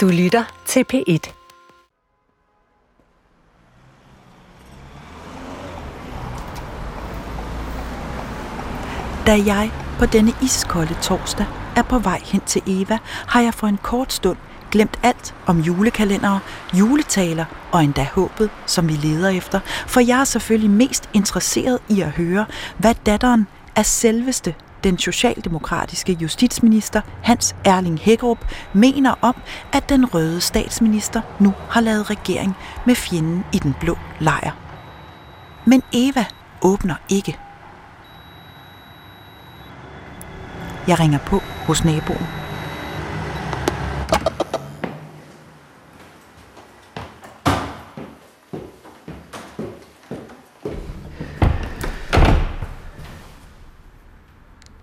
Du lytter til P1. Da jeg på denne iskolde torsdag er på vej hen til Eva, har jeg for en kort stund glemt alt om julekalendere, juletaler og endda håbet, som vi leder efter, for jeg er selvfølgelig mest interesseret i at høre, hvad datteren af selveste den socialdemokratiske justitsminister Hans Erling Hækkerup mener om, at den røde statsminister nu har lavet regering med fjenden i den blå lejr. Men Eva åbner ikke. Jeg ringer på hos naboen.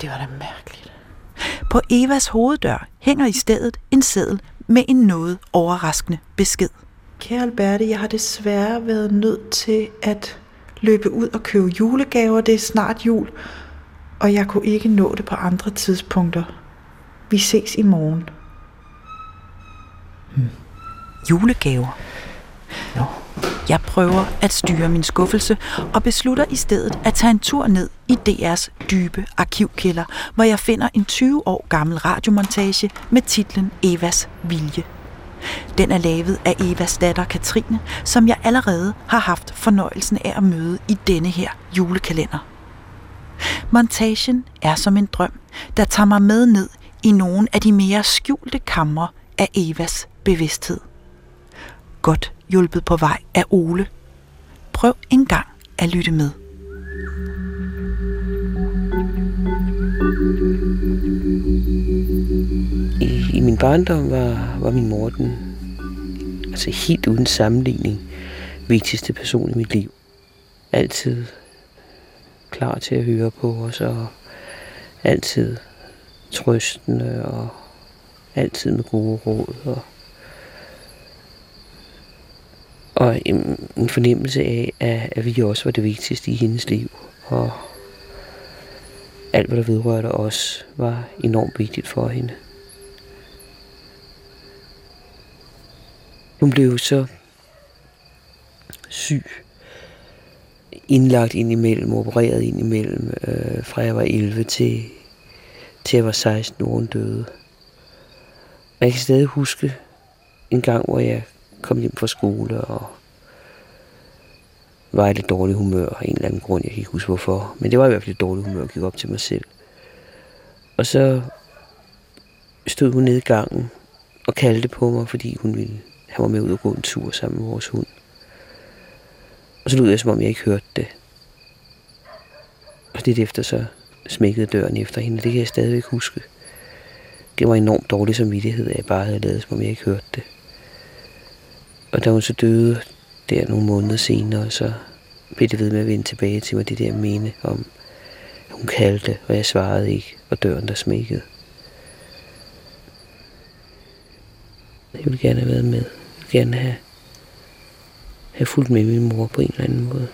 Det var da mærkeligt. På Evas hoveddør hænger i stedet en seddel med en noget overraskende besked. Kære Alberte, jeg har desværre været nødt til at løbe ud og købe julegaver. Det er snart jul, og jeg kunne ikke nå det på andre tidspunkter. Vi ses i morgen. Hmm. Julegaver. Jeg prøver at styre min skuffelse og beslutter i stedet at tage en tur ned i DR's dybe arkivkælder, hvor jeg finder en 20 år gammel radiomontage med titlen Evas Vilje. Den er lavet af Evas datter Katrine, som jeg allerede har haft fornøjelsen af at møde i denne her julekalender. Montagen er som en drøm, der tager mig med ned i nogle af de mere skjulte kamre af Evas bevidsthed. Godt hjulpet på vej af Ole. Prøv en gang at lytte med. I, i min barndom var, var min mor den, altså helt uden sammenligning, vigtigste person i mit liv. Altid klar til at høre på os, og altid trøstende, og altid med gode råd, og og en, en fornemmelse af, at, at vi også var det vigtigste i hendes liv. Og alt, hvad der vedrørte os, var enormt vigtigt for hende. Hun blev så syg, indlagt ind imellem, opereret ind imellem, øh, fra jeg var 11 til, til jeg var 16 når hun døde. Og jeg kan stadig huske en gang, hvor jeg kom hjem fra skole og var i lidt dårlig humør af en eller anden grund. Jeg kan ikke huske hvorfor. Men det var i hvert fald et dårligt humør jeg gik op til mig selv. Og så stod hun nede i gangen og kaldte på mig, fordi hun ville have mig med ud og gå en tur sammen med vores hund. Og så lød jeg, som om jeg ikke hørte det. Og det efter så smækkede døren efter hende, det kan jeg stadigvæk huske. Det var enormt dårlig samvittighed, at jeg bare havde lavet, som om jeg ikke hørte det. Og da hun så døde der nogle måneder senere, så blev det ved med at vende tilbage til mig, det der minde om, at hun kaldte, og jeg svarede ikke, og døren der smækkede. Jeg ville gerne have været med. Jeg ville gerne have, have fulgt med min mor på en eller anden måde.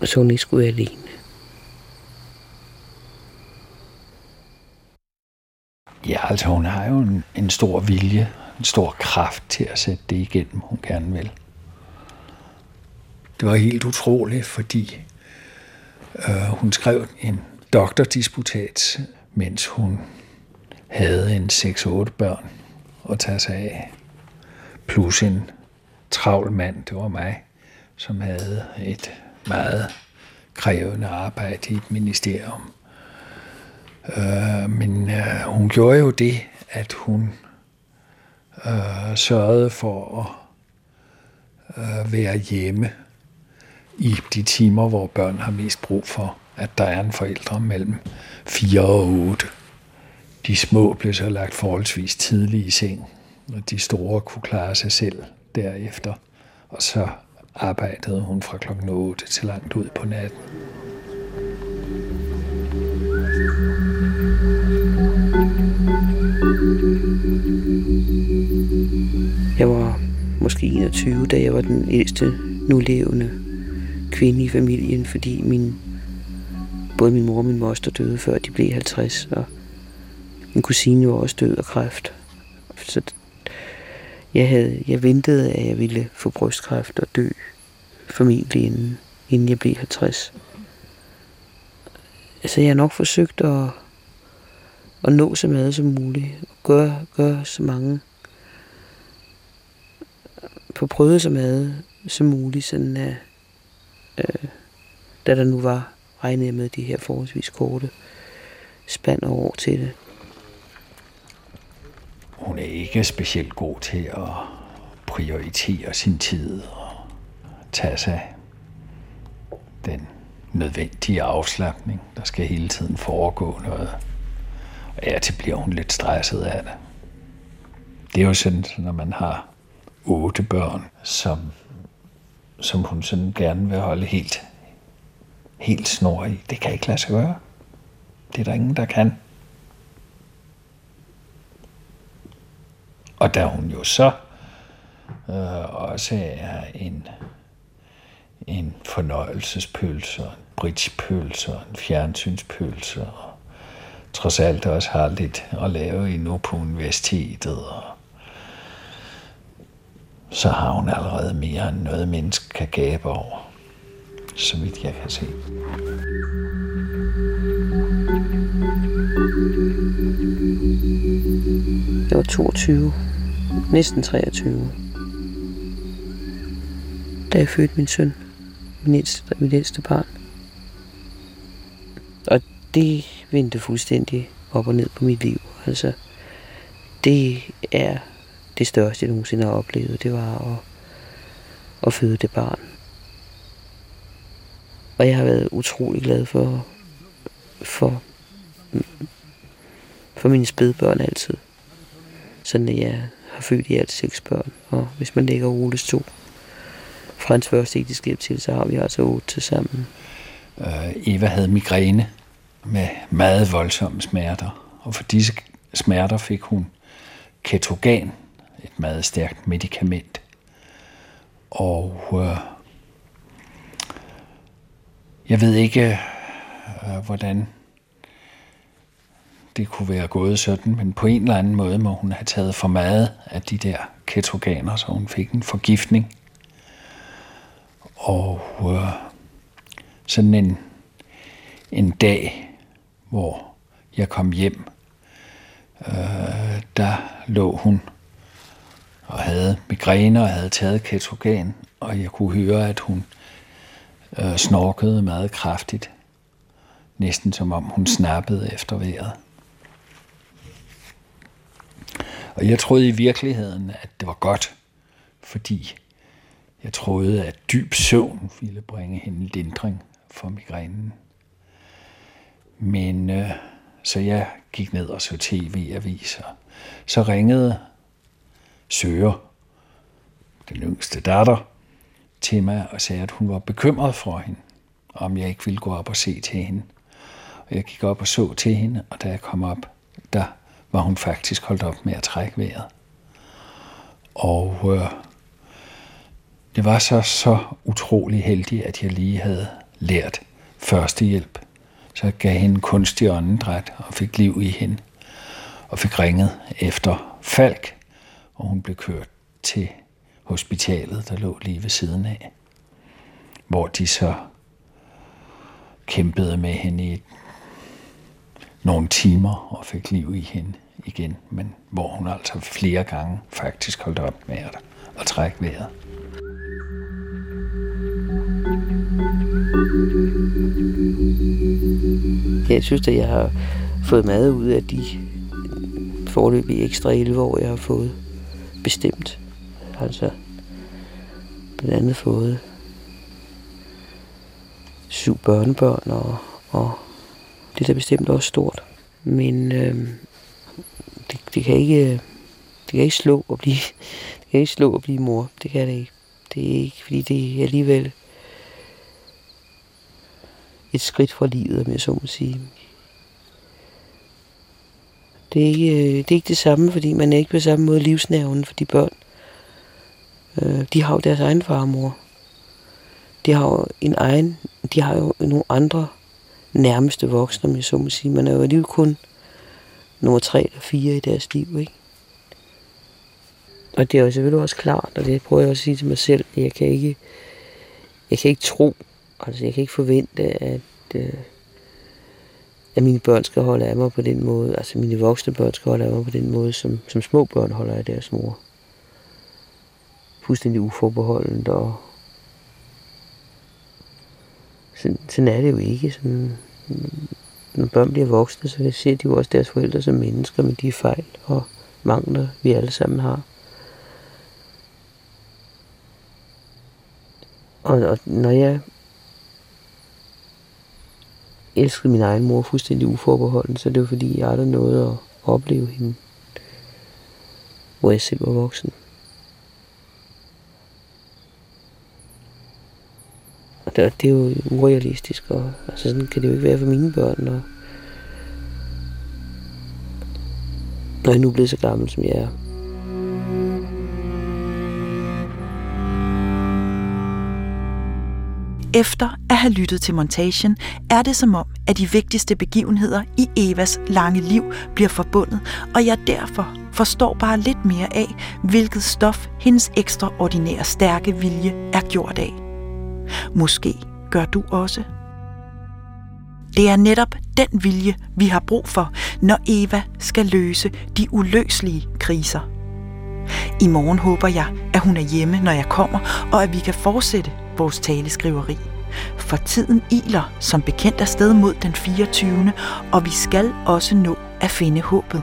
Og så hun ikke skulle være alene. Ja, altså hun har jo en, en stor vilje, en stor kraft til at sætte det igennem, hun gerne vil. Det var helt utroligt, fordi øh, hun skrev en doktordisputat, mens hun havde en 6-8 børn at tage sig af. Plus en travl mand, det var mig, som havde et meget krævende arbejde i et ministerium. Øh, men øh, hun gjorde jo det, at hun øh, sørgede for at øh, være hjemme i de timer, hvor børn har mest brug for, at der er en forældre mellem 4 og 8. De små blev så lagt forholdsvis tidligt i seng, og de store kunne klare sig selv derefter. Og så arbejdede hun fra klokken 8 til langt ud på natten. Måske 21, da jeg var den ældste nulevende kvinde i familien, fordi min, både min mor og min moster døde, før de blev 50. Og Min kusine var også død af kræft. Så jeg, havde, jeg ventede, at jeg ville få brystkræft og dø formentlig inden, inden jeg blev 50. Altså jeg har nok forsøgt at, at nå så meget som muligt. Og gøre, gøre så mange på prøvet så meget som muligt, sådan at, øh, da der nu var regnet med de her forholdsvis korte spand og år til det. Hun er ikke specielt god til at prioritere sin tid og tage sig den nødvendige afslappning. Der skal hele tiden foregå noget. Og ja, til bliver hun lidt stresset af det. Det er jo sådan, når man har otte børn, som, som hun sådan gerne vil holde helt, helt snor i. Det kan ikke lade sig gøre. Det er der ingen, der kan. Og da hun jo så øh, også er en, en fornøjelsespølse, en bridgepølse, en fjernsynspølse, og trods alt også har lidt at lave endnu på universitetet, og så har hun allerede mere end noget menneske kan gabe over, så vidt jeg kan se. Jeg var 22, næsten 23, da jeg fødte min søn, min ældste, mit ældste barn. Og det vendte fuldstændig op og ned på mit liv. Altså, det er det største, jeg nogensinde har oplevet, det var at, at føde det barn. Og jeg har været utrolig glad for, for, for mine spædbørn altid. Sådan at jeg har født i alt seks børn. Og hvis man lægger Oles to fra hans første ægteskab til, så har vi altså otte til sammen. Øh, Eva havde migræne med meget voldsomme smerter. Og for disse smerter fik hun ketogan, et meget stærkt medicament. Og øh, jeg ved ikke, øh, hvordan det kunne være gået sådan, men på en eller anden måde må hun have taget for meget af de der ketoganer, så hun fik en forgiftning. Og øh, sådan en, en dag, hvor jeg kom hjem, øh, der lå hun og havde migræne og havde taget ketogen, og jeg kunne høre, at hun øh, snorkede meget kraftigt. Næsten som om hun snappede efter vejret. Og jeg troede i virkeligheden, at det var godt, fordi jeg troede, at dyb søvn ville bringe hende lindring for migrænen. Men øh, så jeg gik ned og så tv-aviser. Så ringede Søger, den yngste datter, til mig og sagde, at hun var bekymret for hende, om jeg ikke ville gå op og se til hende. Og jeg gik op og så til hende, og da jeg kom op, der var hun faktisk holdt op med at trække vejret. Og øh, det var så så utrolig heldigt, at jeg lige havde lært førstehjælp. Så jeg gav hende kunstig åndedræt og fik liv i hende. Og fik ringet efter Falk, og hun blev kørt til hospitalet, der lå lige ved siden af, hvor de så kæmpede med hende i nogle timer og fik liv i hende igen, men hvor hun altså flere gange faktisk holdt op med at, at trække vejret. Jeg synes, at jeg har fået meget ud af de forløbige ekstra 11 år, jeg har fået bestemt. Altså blandt andet fået syv børnebørn, og, og det er da bestemt også stort. Men øh, det, det, kan ikke, det kan ikke slå at blive, det kan ikke slå at blive mor. Det kan det ikke. Det er ikke, fordi det er alligevel et skridt fra livet, om jeg så må sige. Det er, ikke, øh, det er ikke det samme, fordi man er ikke på samme måde livsnerven for de børn. Øh, de har jo deres egen far og mor. De har jo en egen, de har jo nogle andre nærmeste voksne, om jeg så må sige. Man er jo alligevel kun nummer tre eller fire i deres liv, ikke? Og det er jo selvfølgelig også klart, og det prøver jeg også at sige til mig selv, at jeg kan ikke, jeg kan ikke tro, altså jeg kan ikke forvente, at, øh, at mine børn skal holde af mig på den måde, altså mine voksne børn skal holde af mig på den måde, som, som små børn holder af deres mor. Fuldstændig uforbeholdent, og sådan, sådan er det jo ikke. Sådan, når børn bliver voksne, så ser de jo også deres forældre som mennesker med de fejl og mangler, vi alle sammen har. Og, og når jeg elskede min egen mor fuldstændig uforbeholden, så det var fordi, jeg aldrig nåede at opleve hende, hvor jeg selv var voksen. Og det, det er jo urealistisk, og altså, sådan kan det jo ikke være for mine børn, og når jeg nu er blevet så gammel, som jeg er. Efter at have lyttet til montagen, er det som om, at de vigtigste begivenheder i Evas lange liv bliver forbundet, og jeg derfor forstår bare lidt mere af, hvilket stof hendes ekstraordinære stærke vilje er gjort af. Måske gør du også. Det er netop den vilje, vi har brug for, når Eva skal løse de uløselige kriser. I morgen håber jeg, at hun er hjemme, når jeg kommer, og at vi kan fortsætte vores taleskriveri. For tiden iler som bekendt afsted mod den 24. og vi skal også nå at finde håbet.